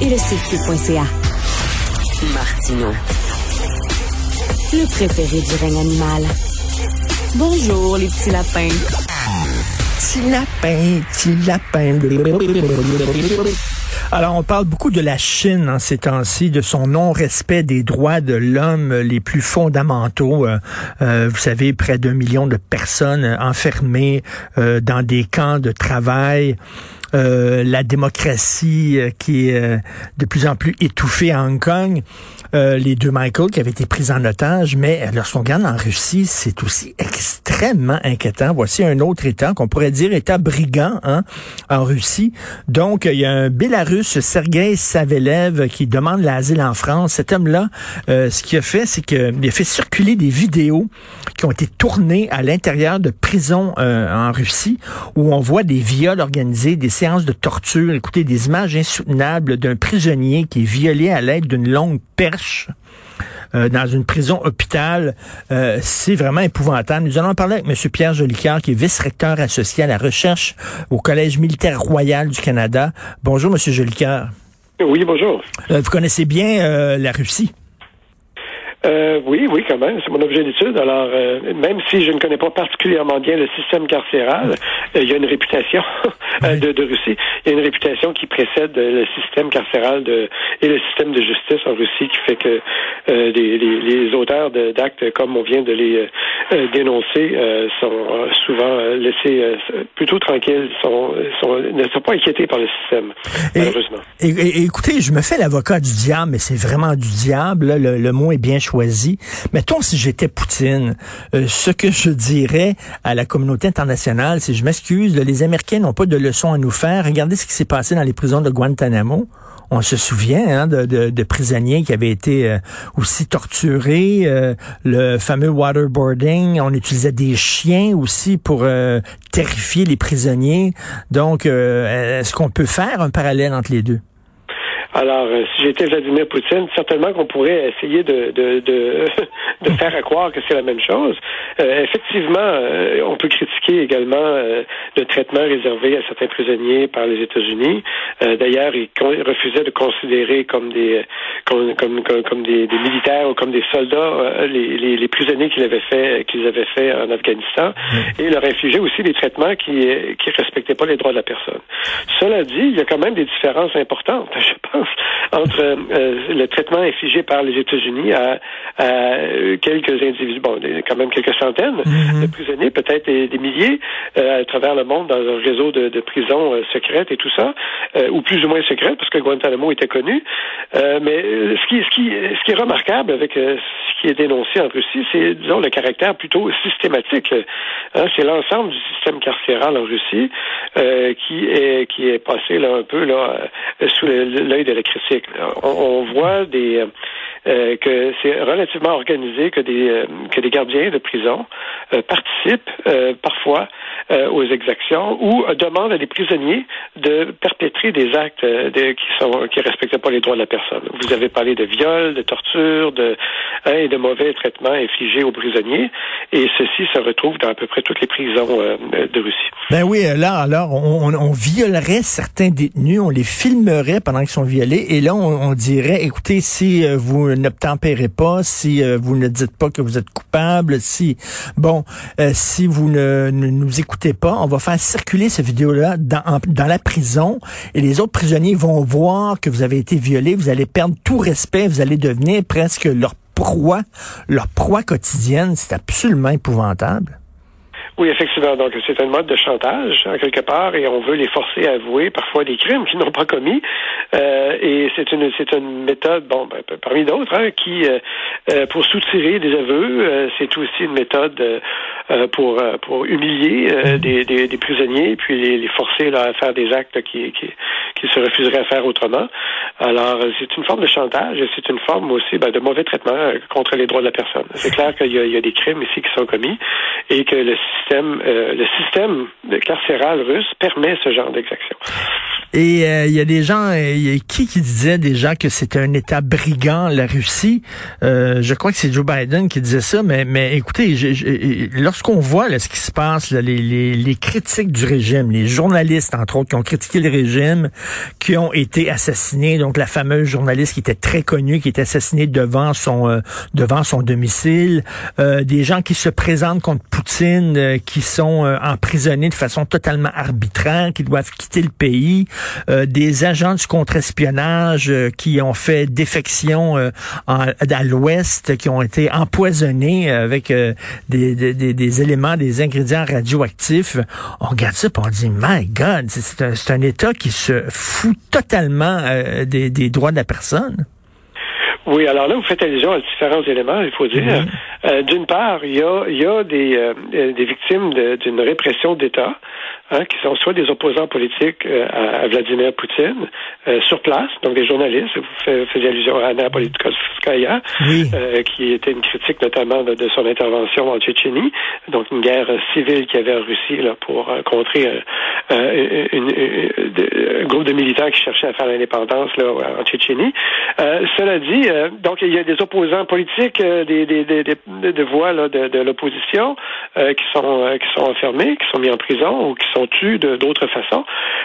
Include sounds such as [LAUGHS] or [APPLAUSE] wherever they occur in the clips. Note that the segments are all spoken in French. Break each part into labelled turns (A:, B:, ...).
A: et le cube.ca. Martino. Le préféré du règne animal. Bonjour, les petits lapins.
B: Petit lapin, petit lapin. Alors, on parle beaucoup de la Chine en ces temps-ci, de son non-respect des droits de l'homme les plus fondamentaux. Euh, euh, vous savez, près d'un million de personnes enfermées euh, dans des camps de travail. La démocratie qui est de plus en plus étouffée à Hong Kong. Euh, les deux Michael qui avaient été pris en otage, mais lorsqu'on regarde en Russie, c'est aussi extrêmement inquiétant. Voici un autre État qu'on pourrait dire État brigand hein, en Russie. Donc, il y a un Bélarus, Sergei Savelev, qui demande l'asile en France. Cet homme-là, euh, ce qu'il a fait, c'est qu'il a fait circuler des vidéos qui ont été tournées à l'intérieur de prisons euh, en Russie, où on voit des viols organisés, des de torture, écoutez, des images insoutenables d'un prisonnier qui est violé à l'aide d'une longue perche euh, dans une prison hôpital. Euh, c'est vraiment épouvantable. Nous allons parler avec M. Pierre Jolicoeur, qui est vice-recteur associé à la recherche au Collège militaire royal du Canada. Bonjour, M. Jolicoeur.
C: Oui, bonjour.
B: Euh, vous connaissez bien la Russie?
C: Euh, oui, oui, quand même. C'est mon objet d'étude. Alors, euh, même si je ne connais pas particulièrement bien le système carcéral, euh, il y a une réputation [LAUGHS] de, de, Russie. Il y a une réputation qui précède le système carcéral de, et le système de justice en Russie qui fait que les, les, les, auteurs d'actes comme on vient de les dénoncer sont souvent laissés plutôt tranquilles, sont, sont, ne sont pas inquiétés par le système, malheureusement.
B: Et, écoutez, je me fais l'avocat du diable, mais c'est vraiment du diable. le, le mot est bien choisi Mettons, si j'étais Poutine, euh, ce que je dirais à la communauté internationale, c'est je m'excuse, les Américains n'ont pas de leçons à nous faire. Regardez ce qui s'est passé dans les prisons de Guantanamo. On se souvient hein, de, prisonniers qui avaient été euh, aussi torturés, euh, le fameux waterboarding. On utilisait des chiens aussi pour terrifier les prisonniers. Donc, est-ce qu'on peut faire un parallèle entre les deux?
C: Alors, euh, si j'étais Vladimir Poutine, certainement qu'on pourrait essayer de, de, de, [LAUGHS] de faire à croire que c'est la même chose. Euh, effectivement, euh, on peut critiquer également le traitement réservé à certains prisonniers par les États-Unis. D'ailleurs, ils refusaient de considérer comme des comme, comme, comme, des, des, militaires ou comme des soldats les, les, les, prisonniers qu'ils avaient fait qu'ils avaient fait en Afghanistan et leur infligeaient aussi des traitements qui qui respectaient pas les droits de la personne. Cela dit, il y a quand même des différences importantes, [LAUGHS] je pense entre euh, le traitement infligé par les États-Unis à, quelques individus, bon, quand même quelques centaines mm-hmm. de prisonniers, peut-être des, milliers euh, à travers le monde dans un réseau de, prisons euh, secrètes et tout ça, ou plus ou moins secrètes, parce que Guantanamo était connu. mais ce qui, ce, qui, ce qui est remarquable avec ce qui est dénoncé en Russie, c'est, disons, le caractère plutôt systématique. Hein, c'est l'ensemble du système carcéral en Russie qui est qui est passé là un peu là sous l'œil de la critique. On, voit des euh, euh, que c'est relativement organisé que des euh, que des gardiens de prison participent parfois aux exactions ou demandent à des prisonniers de perpétrer des actes qui sont qui respectent pas les droits de la personne. Vous avez parlé de viol, de torture, de hein, et de mauvais traitements infligés aux prisonniers, et ceci se retrouve dans à peu près toutes les prisons de Russie.
B: Ben oui, là alors on, violerait certains détenus, on les filmerait pendant qu'ils sont violés, et là on, dirait, écoutez, si euh, vous n'obtempérez pas, si euh, vous ne dites pas que vous êtes coupable, si, bon, euh, si vous ne, nous écoutez pas, on va faire circuler cette vidéo-là dans, dans la prison et les autres prisonniers vont voir que vous avez été violé, vous allez perdre tout respect, vous allez devenir presque leur proie, leur proie quotidienne. C'est absolument épouvantable.
C: Oui, effectivement. Donc, c'est un mode de chantage, en quelque part, et on veut les forcer à avouer parfois des crimes qu'ils n'ont pas commis. Euh, et c'est une, c'est une méthode, bon, ben, parmi d'autres, hein, qui, euh, euh, pour soutirer des aveux, c'est aussi une méthode pour, pour humilier mm-hmm. des, des, des, prisonniers, puis les, les forcer là, à faire des actes qui, qui, qui se refuseraient à faire autrement. Alors, c'est une forme de chantage, et c'est une forme aussi ben, de mauvais traitement contre les droits de la personne. C'est clair qu'il y, y, a des crimes ici qui sont commis, et que le euh, le système carcéral russe permet ce genre d'exaction.
B: Et euh, il y a des gens, euh, qui qui qui disait déjà que c'était un État brigand, la Russie? Euh, je crois que c'est Joe Biden qui disait ça, mais, mais écoutez, lorsqu'on voit ce qui se passe, les, les, critiques du régime, les journalistes, entre autres, qui ont critiqué le régime, qui ont été assassinés, donc la fameuse journaliste qui était très connue, qui était assassinée devant son euh, devant son domicile, euh, des gens qui se présentent contre Poutine, euh, qui sont emprisonnés de façon totalement arbitraire, qui doivent quitter le pays, des agents du contre-espionnage qui ont fait défection en, à l'ouest, qui ont été empoisonnés avec des, des, des, éléments, des ingrédients radioactifs. On regarde ça et on dit, my God, c'est un, un État qui se fout totalement des, des droits de la personne.
C: Oui, alors là, vous faites allusion à différents éléments, il faut dire. Mhm. Euh, d'une part, il y a, il y a des, euh, des victimes d'une répression d'État hein, qui sont soit des opposants politiques euh, à, Vladimir Poutine euh, sur place, donc des journalistes. Vous faisiez allusion à Anna Politkovskaya, euh, qui était une critique notamment de, son intervention en Tchétchénie, donc une guerre civile qu'il y avait en Russie là, pour contrer une, un groupe de militants qui cherchaient à faire l'indépendance là, en Tchétchénie. cela dit, donc il y a des opposants politiques, des, des, des, des voix là, de, de l'opposition qui sont qui sont enfermés, qui sont mis en prison ou qui sont tués d'autres façons,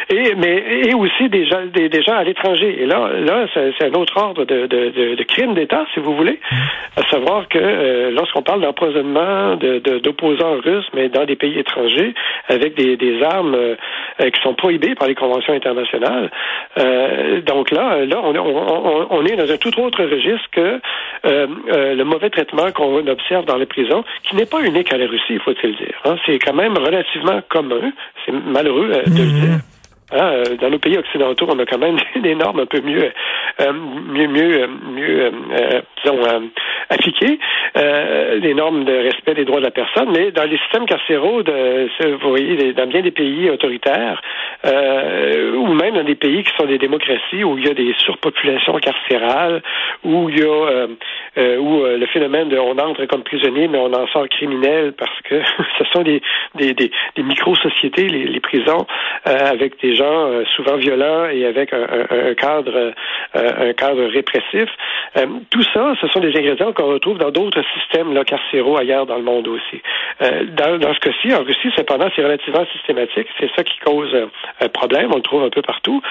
C: et mais et aussi des gens des, gens à l'étranger. Et là là c'est un autre ordre de, de, de, crime d'État, si vous voulez, mmh. à savoir que euh, lorsqu'on parle d'empoisonnement d'opposants russes, mais dans des pays étrangers avec des, des armes euh, qui sont prohibées par les conventions internationales, euh, donc là là on, on, on, est dans un tout autre registre que le mauvais traitement qu'on observe dans les prisons, qui n'est pas unique à la Russie, faut-il dire. Hein. C'est quand même relativement commun c'est malheureux euh, de le mhm. dire. Hein, euh, dans nos pays occidentaux, on a quand même [LAUGHS] des normes un peu mieux, euh, mieux, mieux, mieux, disons, appliquées, des normes de respect des droits de la personne. Mais dans les systèmes carcéraux, de, vous voyez, dans bien des pays autoritaires, ou même dans des pays qui sont des démocraties où il y a des surpopulations carcérales, où il y a euh, où euh, le phénomène de on entre comme prisonnier, mais on en sort criminel parce que [LAUGHS] ce sont des, des, des, des micro-sociétés, les, les, prisons, euh, avec des gens souvent violents et avec un, un, cadre un cadre répressif. tout ça, ce sont des ingrédients qu'on retrouve dans d'autres systèmes là, carcéraux ailleurs dans le monde aussi. dans, dans ce cas-ci, en Russie, cependant, c'est relativement systématique. C'est ça qui cause un problème. On le trouve un peu partout.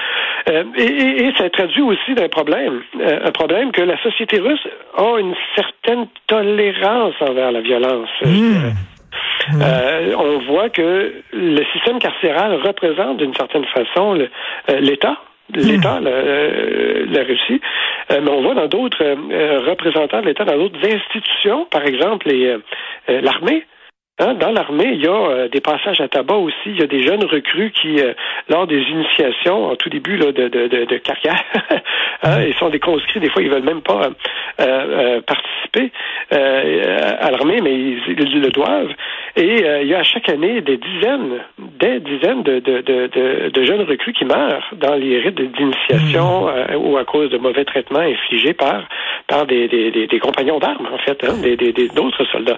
C: et, et, et ça traduit aussi d'un problème, un problème que la société russe a une certaine tolérance envers la violence. Hmm. Euh, on voit que le système carcéral représente d'une certaine façon euh, l'État. L'État, hmm. euh, la, Russie, mais on voit dans d'autres représentants de l'État, dans d'autres institutions, par exemple l'armée, Hein, dans l'armée, il y a euh, des passages à tabac aussi. Il y a des jeunes recrues qui, euh, lors des initiations, en tout début de, de, de, carrière, [LAUGHS] hein, ils sont des conscrits. Des fois, ils veulent même pas euh, participer à l'armée, mais ils, le doivent. Et il y a chaque année des dizaines, des dizaines de, de, jeunes recrues qui meurent dans les rites d'initiation mmh. ou à cause de mauvais traitements infligés par par des, des, des, compagnons d'armes, en fait, hein, des d'autres soldats.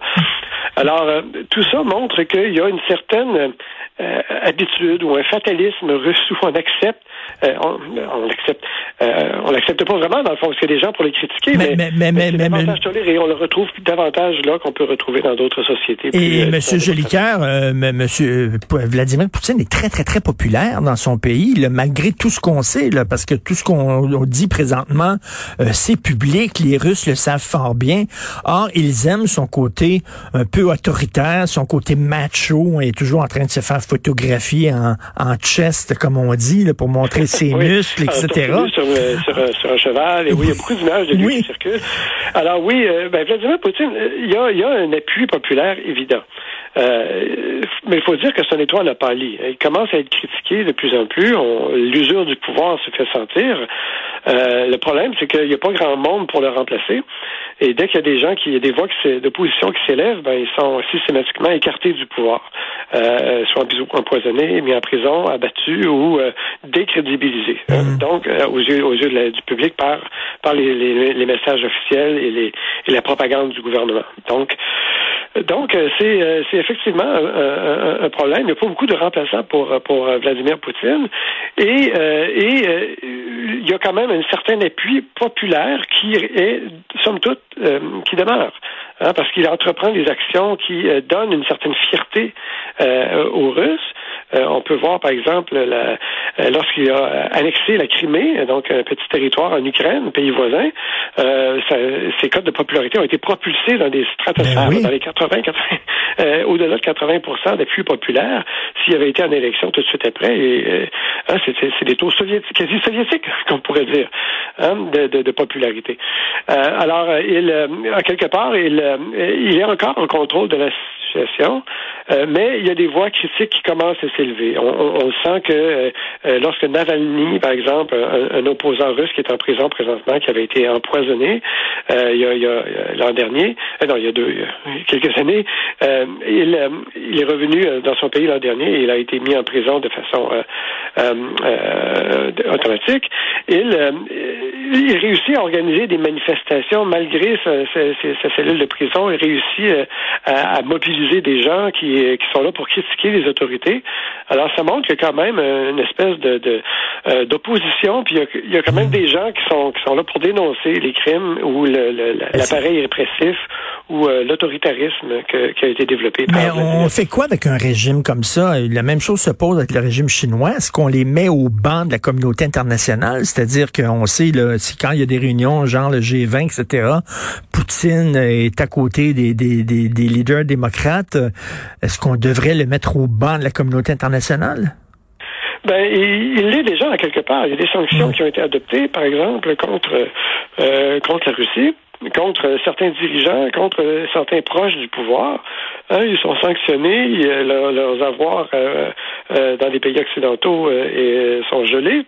C: Alors, tout ça montre qu'il y a une certaine euh, habitude ou un fatalisme reçu. On accepte, euh, on, on, accepte, euh, on l'accepte pas vraiment dans le fond, parce qu'il y a des gens pour les critiquer, mais, mais, mais, mais, mais, toléré. On le retrouve davantage là qu'on peut retrouver dans d'autres sociétés.
B: Et Monsieur Jolicoeur, Monsieur Vladimir Poutine est très très très populaire dans son pays, là, malgré tout ce qu'on sait, là, parce que tout ce qu'on dit présentement, c'est public. Les Russes le savent fort bien. Or, ils aiment son côté un peu autoritaire, son côté macho. Il est toujours en train de se faire photographier en, en chest, comme on dit, là, pour montrer ses muscles, etc.
C: Sur, euh, sur, euh, sur, un cheval. Et oui, il y a beaucoup d'images de lui qui circulent. Alors oui, euh, ben, Vladimir Poutine, il y a, y a un appui populaire évident. Euh, mais il faut dire que son étoile n'a pas lit. Il commence à être critiqué de plus en plus. L'usure du pouvoir se fait sentir. Euh, le problème, c'est qu'il n'y a pas grand monde pour le remplacer. Et dès qu'il y a des gens qui, il y a des voix d'opposition qui s'élèvent, ben, ils sont systématiquement écartés du pouvoir, euh, soit empoisonnés, mis en prison, abattus ou euh, décrédibilisés. Hein. Mmh. Donc, euh, aux yeux, aux yeux du public par, par les, les, les, messages officiels et, les, et la propagande du gouvernement. Donc, Donc, c'est effectivement un, problème. Il n'y a pas beaucoup de remplaçants pour, pour Vladimir Poutine. Et, et il y a quand même un certain appui populaire qui est, somme toute, qui demeure. Hein, parce qu'il entreprend des actions qui donnent une certaine fierté aux Russes. Euh, on peut voir, par exemple, euh, lorsqu'il a annexé la Crimée, donc un petit territoire en Ukraine, pays voisin, euh, ses codes de popularité ont été propulsés dans des stratosphères, ben dans les 80, 80 au-delà de 80% d'appui populaire s'il avait été en élection tout de suite après. Et, hein, c'est, des taux soviétiques, quasi soviétiques, [LAUGHS] qu'on pourrait dire, hein, de, popularité. alors, il, à quelque part, il, il est encore en contrôle de la situation, mais il y a des voix critiques qui commencent à on, sent que euh, euh, lorsque Navalny, par exemple, un, opposant russe qui est en prison présentement, qui avait été empoisonné euh, il y a, l'an dernier, non, il y a deux, quelques années, il, est revenu dans son pays l'an dernier et il a été mis en prison de façon automatique. Il, il réussit à organiser des manifestations malgré sa, cellule de prison. Il réussit à, mobiliser des gens qui, qui sont là pour critiquer les autorités. Alors, ça montre qu'il y a quand même une espèce de, euh, d'opposition, puis il y, a, quand même des gens qui sont qui sont là pour dénoncer les crimes ou l'appareil répressif ou euh, l'autoritarisme qui a été développé.
B: Mais on fait quoi avec un régime comme ça? La même chose se pose avec le régime chinois. Est-ce qu'on les met au banc de la communauté internationale? C'est-à-dire qu'on sait là, si quand il y a des réunions, genre le G20, etc. Poutine est à côté des, des, des, des leaders démocrates. Est-ce qu'on devrait le mettre au banc de la communauté internationale?
C: Ben, il l'est déjà à quelque part. Il y a des sanctions qui ont été adoptées, par exemple, contre euh, contre la Russie contre certains dirigeants, contre certains proches du pouvoir. Hein, ils sont sanctionnés, leurs avoirs euh, euh, dans les pays occidentaux sont gelés.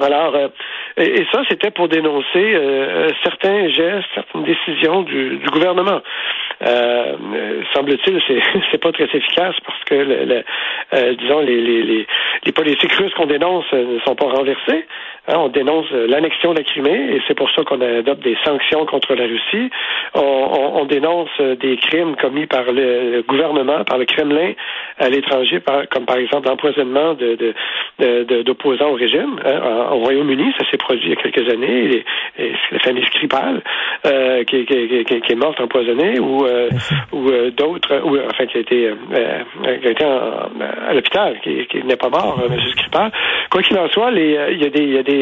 C: Alors, et, ça, c'était pour dénoncer certains gestes, certaines décisions du, du gouvernement. Euh, semble-t-il, c'est, [LAUGHS] c'est pas très efficace parce que, le, euh, disons, les, les, les, politiques russes qu'on dénonce euh, ne sont pas renversées. Hein, on dénonce l'annexion de la Crimée et c'est pour ça qu'on adopte des sanctions contre la Russie. On, on, on dénonce des crimes commis par le, gouvernement, par le Kremlin à l'étranger, comme par exemple l'empoisonnement de, de, d'opposants au régime. Hein, au Royaume-Uni, ça s'est produit il y a quelques années. Et, la famille Skripal, euh, qui, qui, qui, qui, est morte empoisonnée, ou euh, ou euh, d'autres, ou enfin qui a été, qui a été à l'hôpital, qui, qui n'est pas mort, M. Skripal. Quoi qu'il en soit, les, il y a des, il y a des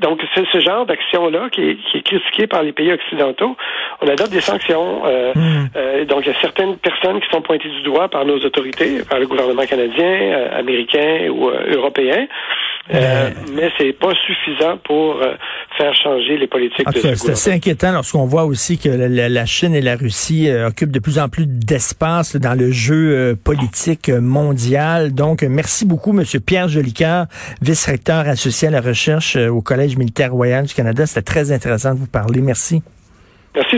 C: donc c'est ce genre d'action-là qui est, qui est critiqué par les pays occidentaux. On adopte des sanctions. Hmm. donc il y a certaines personnes qui sont pointées du doigt par nos autorités, par le gouvernement canadien, américain ou européen. Euh, mais c'est pas suffisant pour faire changer les politiques de
B: C'est assez inquiétant lorsqu'on voit aussi que la, Chine et la Russie euh, occupent de plus en plus d'espace dans le jeu euh, politique mondial. Donc, merci beaucoup, Monsieur Pierre Jolicoeur, vice-recteur associé à la recherche au Collège militaire royal du Canada. C'était très intéressant de vous parler. Merci.
C: Merci.